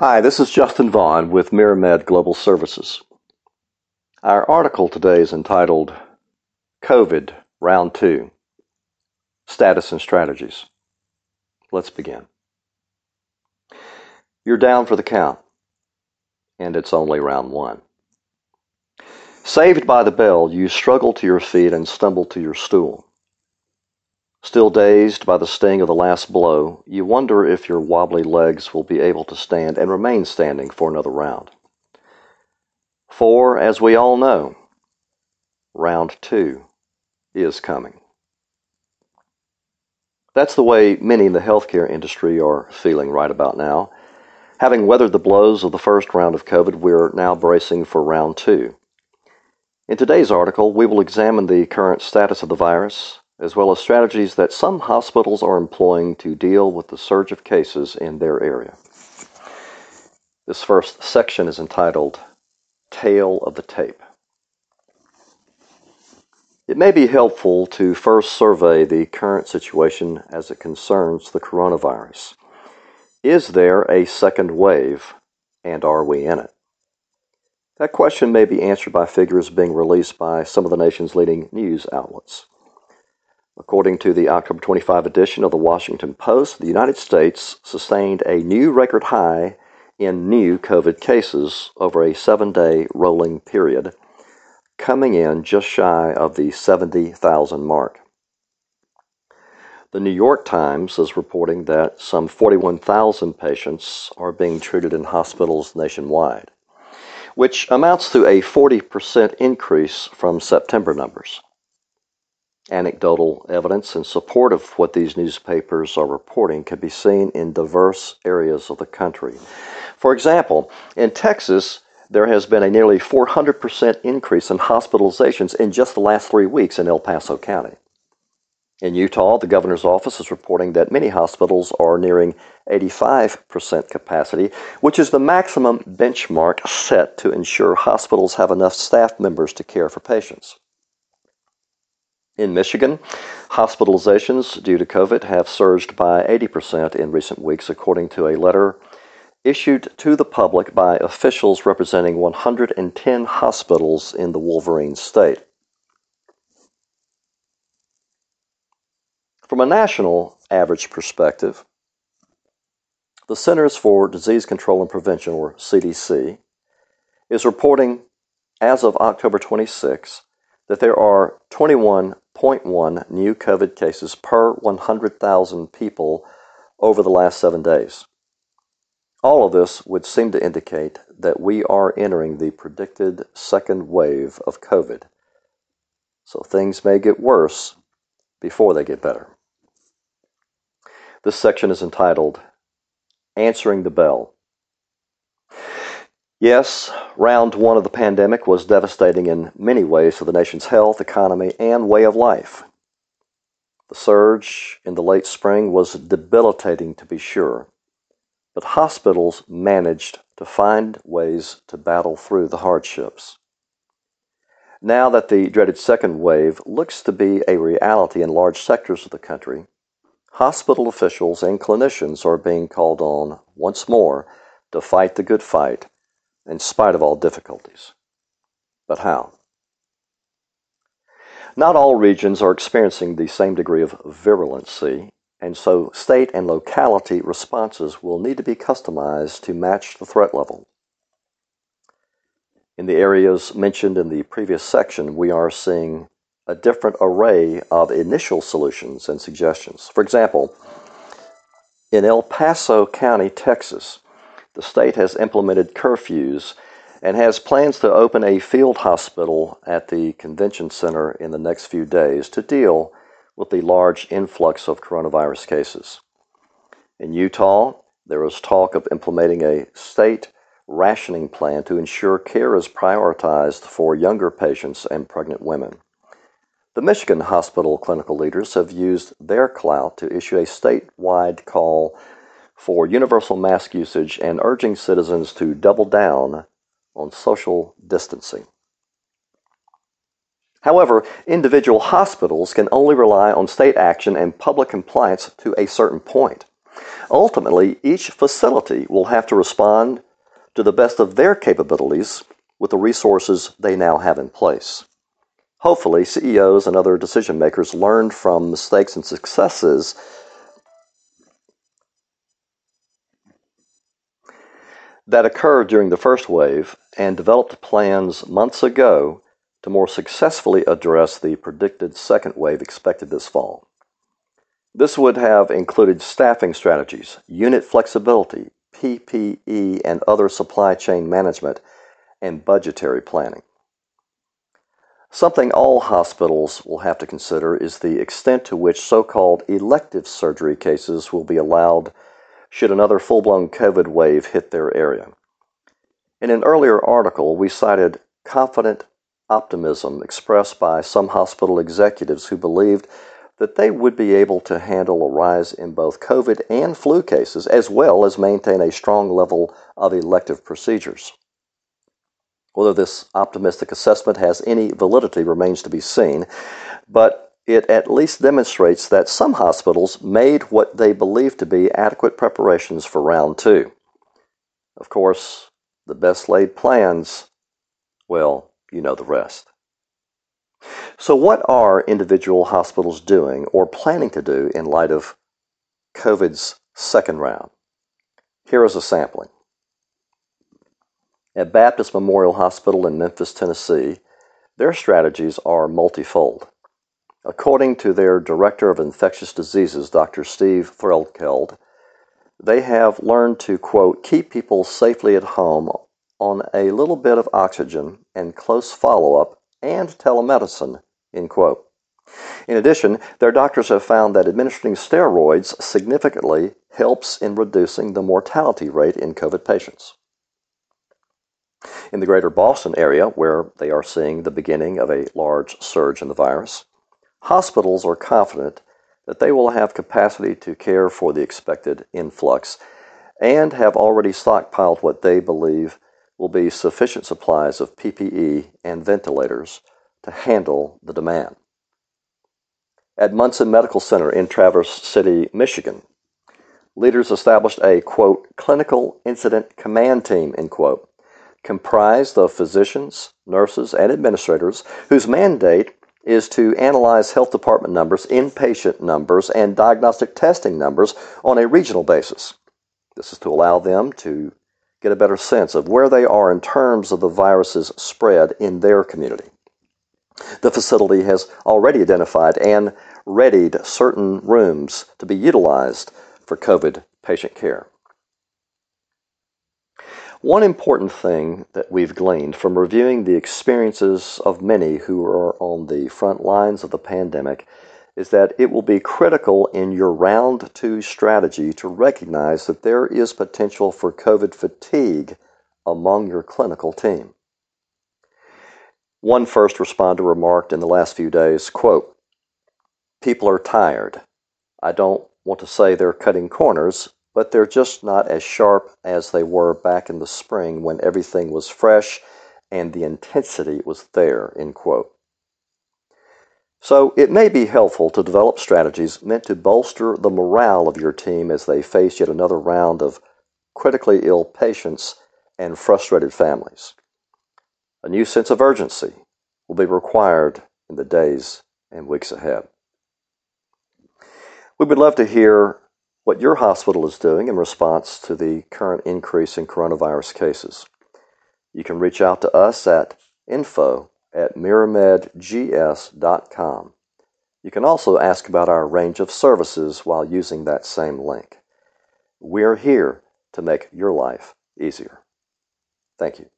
Hi, this is Justin Vaughn with Miramed Global Services. Our article today is entitled COVID Round 2 Status and Strategies. Let's begin. You're down for the count, and it's only round one. Saved by the bell, you struggle to your feet and stumble to your stool. Still dazed by the sting of the last blow, you wonder if your wobbly legs will be able to stand and remain standing for another round. For, as we all know, round two is coming. That's the way many in the healthcare industry are feeling right about now. Having weathered the blows of the first round of COVID, we're now bracing for round two. In today's article, we will examine the current status of the virus, as well as strategies that some hospitals are employing to deal with the surge of cases in their area. This first section is entitled Tale of the Tape. It may be helpful to first survey the current situation as it concerns the coronavirus. Is there a second wave, and are we in it? That question may be answered by figures being released by some of the nation's leading news outlets. According to the October 25 edition of the Washington Post, the United States sustained a new record high in new COVID cases over a seven day rolling period, coming in just shy of the 70,000 mark. The New York Times is reporting that some 41,000 patients are being treated in hospitals nationwide, which amounts to a 40% increase from September numbers. Anecdotal evidence in support of what these newspapers are reporting can be seen in diverse areas of the country. For example, in Texas, there has been a nearly 400% increase in hospitalizations in just the last three weeks in El Paso County. In Utah, the governor's office is reporting that many hospitals are nearing 85% capacity, which is the maximum benchmark set to ensure hospitals have enough staff members to care for patients. In Michigan, hospitalizations due to COVID have surged by 80% in recent weeks, according to a letter issued to the public by officials representing 110 hospitals in the Wolverine state. From a national average perspective, the Centers for Disease Control and Prevention, or CDC, is reporting as of October 26 that there are 21.1 new COVID cases per 100,000 people over the last seven days. All of this would seem to indicate that we are entering the predicted second wave of COVID. So things may get worse before they get better. This section is entitled Answering the Bell. Yes, round one of the pandemic was devastating in many ways for the nation's health, economy, and way of life. The surge in the late spring was debilitating to be sure, but hospitals managed to find ways to battle through the hardships. Now that the dreaded second wave looks to be a reality in large sectors of the country, hospital officials and clinicians are being called on once more to fight the good fight in spite of all difficulties. But how? Not all regions are experiencing the same degree of virulency, and so state and locality responses will need to be customized to match the threat level. In the areas mentioned in the previous section, we are seeing a different array of initial solutions and suggestions. For example, in El Paso County, Texas, the state has implemented curfews and has plans to open a field hospital at the convention center in the next few days to deal with the large influx of coronavirus cases. In Utah, there is talk of implementing a state rationing plan to ensure care is prioritized for younger patients and pregnant women. The Michigan hospital clinical leaders have used their clout to issue a statewide call for universal mask usage and urging citizens to double down on social distancing. However, individual hospitals can only rely on state action and public compliance to a certain point. Ultimately, each facility will have to respond to the best of their capabilities with the resources they now have in place. Hopefully, CEOs and other decision makers learned from mistakes and successes that occurred during the first wave and developed plans months ago to more successfully address the predicted second wave expected this fall. This would have included staffing strategies, unit flexibility, PPE and other supply chain management, and budgetary planning. Something all hospitals will have to consider is the extent to which so called elective surgery cases will be allowed should another full blown COVID wave hit their area. In an earlier article, we cited confident optimism expressed by some hospital executives who believed that they would be able to handle a rise in both COVID and flu cases, as well as maintain a strong level of elective procedures. Whether this optimistic assessment has any validity remains to be seen, but it at least demonstrates that some hospitals made what they believed to be adequate preparations for round two. Of course, the best laid plans, well, you know the rest. So, what are individual hospitals doing or planning to do in light of COVID's second round? Here is a sampling. At Baptist Memorial Hospital in Memphis, Tennessee, their strategies are multifold. According to their Director of Infectious Diseases, Dr. Steve Threlkeld, they have learned to, quote, keep people safely at home on a little bit of oxygen and close follow up and telemedicine, end quote. In addition, their doctors have found that administering steroids significantly helps in reducing the mortality rate in COVID patients. In the greater Boston area, where they are seeing the beginning of a large surge in the virus, hospitals are confident that they will have capacity to care for the expected influx and have already stockpiled what they believe will be sufficient supplies of PPE and ventilators to handle the demand. At Munson Medical Center in Traverse City, Michigan, leaders established a, quote, clinical incident command team, end quote, comprised of physicians, nurses, and administrators whose mandate is to analyze health department numbers, inpatient numbers, and diagnostic testing numbers on a regional basis. This is to allow them to get a better sense of where they are in terms of the virus's spread in their community. The facility has already identified and readied certain rooms to be utilized for COVID patient care. One important thing that we've gleaned from reviewing the experiences of many who are on the front lines of the pandemic is that it will be critical in your round two strategy to recognize that there is potential for COVID fatigue among your clinical team. One first responder remarked in the last few days, quote, People are tired. I don't want to say they're cutting corners, but they're just not as sharp as they were back in the spring when everything was fresh and the intensity was there, end quote. So it may be helpful to develop strategies meant to bolster the morale of your team as they face yet another round of critically ill patients and frustrated families. A new sense of urgency will be required in the days and weeks ahead. We would love to hear what your hospital is doing in response to the current increase in coronavirus cases. You can reach out to us at info at miramedgs.com. You can also ask about our range of services while using that same link. We're here to make your life easier. Thank you.